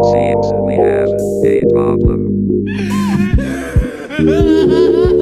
It seems we have a problem.